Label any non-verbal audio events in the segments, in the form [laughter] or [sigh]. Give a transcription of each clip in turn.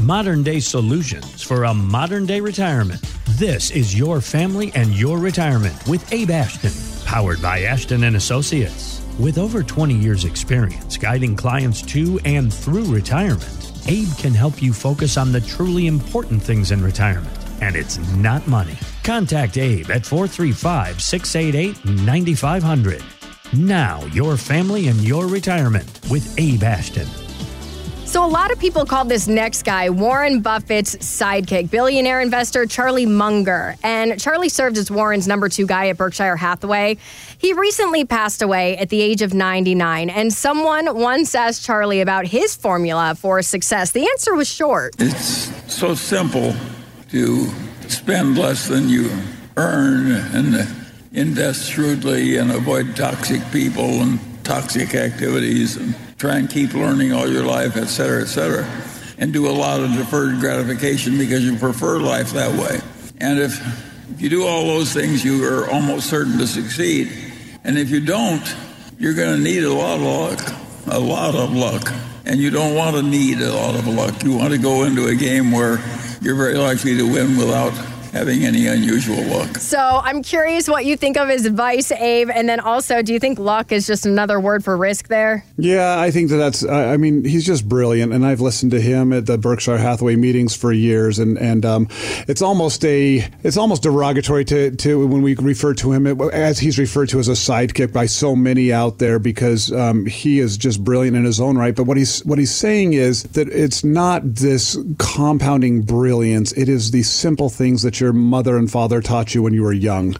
modern day solutions for a modern day retirement. This is your family and your retirement with Abe Ashton, powered by Ashton and Associates. With over 20 years experience guiding clients to and through retirement, Abe can help you focus on the truly important things in retirement, and it's not money. Contact Abe at 435 688 9500. Now, your family and your retirement with Abe Ashton. So, a lot of people call this next guy Warren Buffett's sidekick, billionaire investor Charlie Munger. And Charlie served as Warren's number two guy at Berkshire Hathaway. He recently passed away at the age of 99. And someone once asked Charlie about his formula for success. The answer was short. It's so simple to spend less than you earn and invest shrewdly and avoid toxic people and toxic activities and try and keep learning all your life, et cetera, et cetera, and do a lot of deferred gratification because you prefer life that way. And if, if you do all those things, you are almost certain to succeed. And if you don't, you're going to need a lot of luck, a lot of luck. And you don't want to need a lot of luck. You want to go into a game where you're very likely to win without having any unusual luck. So I'm curious what you think of his advice, Abe, and then also, do you think luck is just another word for risk there? Yeah, I think that that's. I mean, he's just brilliant, and I've listened to him at the Berkshire Hathaway meetings for years, and and um, it's almost a it's almost derogatory to to when we refer to him as he's referred to as a sidekick by so many out there because um, he is just brilliant in his own right. But what he's what he's saying is that it's not this compounding brilliance; it is the simple things that your mother and father taught you when you were young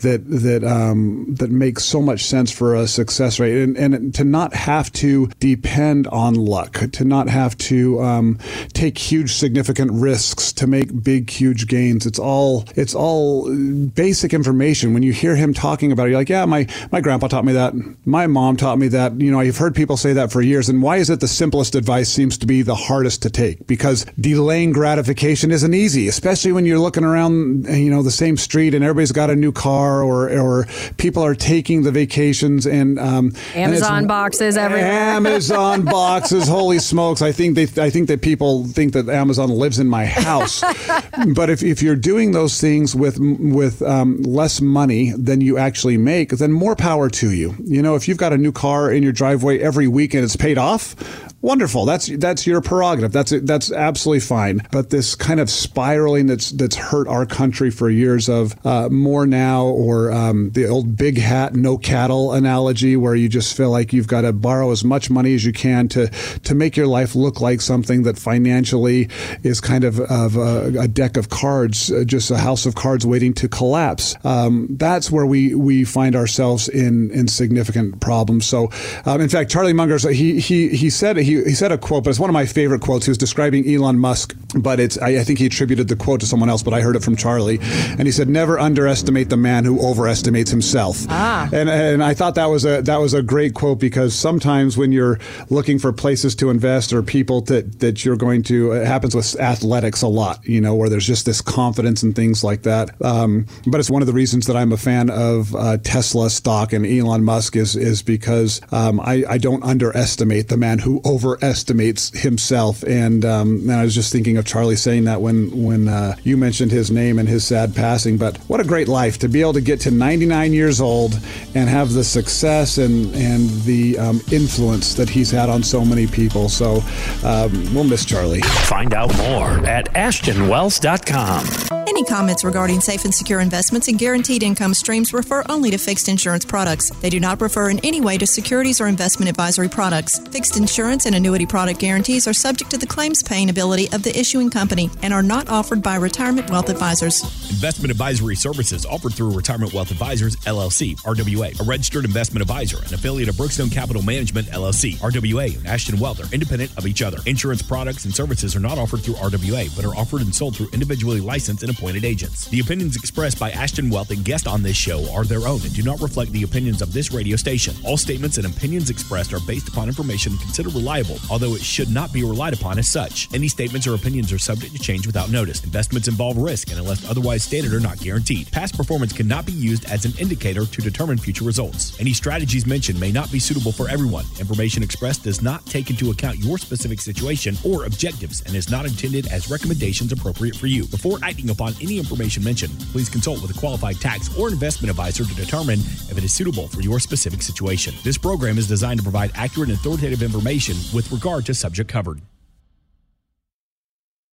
that that um, that makes so much sense for a success rate, and, and to not have to depend on luck, to not have to um, take huge significant risks to make big huge gains. It's all it's all basic information. When you hear him talking about it, you're like, yeah, my my grandpa taught me that, my mom taught me that. You know, I've heard people say that for years. And why is it the simplest advice seems to be the hardest to take? Because delaying gratification isn't easy, especially when you're looking around, you know, the same street and everybody's got a new car, or or people are taking the vacations and um, Amazon and boxes everywhere. Amazon [laughs] boxes. Holy smokes! I think they I think that people think that Amazon lives in my house. [laughs] but if, if you're doing those things with with um, less money than you actually make, then more power to you. You know, if you've got a new car in your driveway every week and it's paid off, wonderful. That's that's your prerogative. That's that's absolutely fine. But this kind of spiraling that's that's hurt our country for years of uh, more now, or um, the old big hat, no cattle analogy, where you just feel like you've got to borrow as much money as you can to to make your life look like something that financially is kind of, of a, a deck of cards, uh, just a house of cards waiting to collapse. Um, that's where we we find ourselves in in significant problems. So, um, in fact, Charlie Munger he he he said he he said a quote, but it's one of my favorite quotes. He was describing Elon Musk, but it's I, I think he attributed the quote to someone else, but I heard it from Charlie, and he said, "Never underestimate the man who overestimates himself." Ah. And and I thought that was a that was a great quote because sometimes when you're looking for places to invest or people that that you're going to, it happens with athletics a lot, you know, where there's just this confidence and things like that. Um, but it's one of the reasons that I'm a fan of uh, Tesla stock and Elon Musk is is because um, I, I don't underestimate the man who overestimates himself. And um, and I was just thinking of Charlie saying that when when uh, you mentioned his name and his sad passing. But what a great life to be able to get to 99 years old and have the success and and the um, influence that he's had on so many people. So um, we'll miss Charlie. Find out more at ashtonwealth.com. Any comments regarding safe and secure investments and guaranteed income streams refer only to fixed insurance products. They do not refer in any way to securities or investment advisory products. Fixed insurance and annuity product guarantees are subject to the claims paying ability of the issuing company and are not offered by Retirement Wealth Advisors. Investment advisory services offered through Retirement Wealth Advisors, LLC, RWA, a registered investment advisor, an affiliate of Brookstone Capital Management, LLC, RWA, and Ashton Wealth are independent of each other. Insurance products and services are not offered through RWA, but are offered and sold through individually licensed and appointed agents. The opinions expressed by Ashton Wealth and guests on this show are their own and do not reflect the opinions of this radio station. All statements and opinions expressed are based upon information considered reliable reliable, although it should not be relied upon as such. Any statements or opinions are subject to change without notice. Investments involve risk and unless otherwise stated are not guaranteed. Past performance cannot be used as an indicator to determine future results. Any strategies mentioned may not be suitable for everyone. Information expressed does not take into account your specific situation or objectives and is not intended as recommendations appropriate for you. Before acting upon any information mentioned, please consult with a qualified tax or investment advisor to determine if it is suitable for your specific situation. This program is designed to provide accurate and authoritative information with regard to subject covered.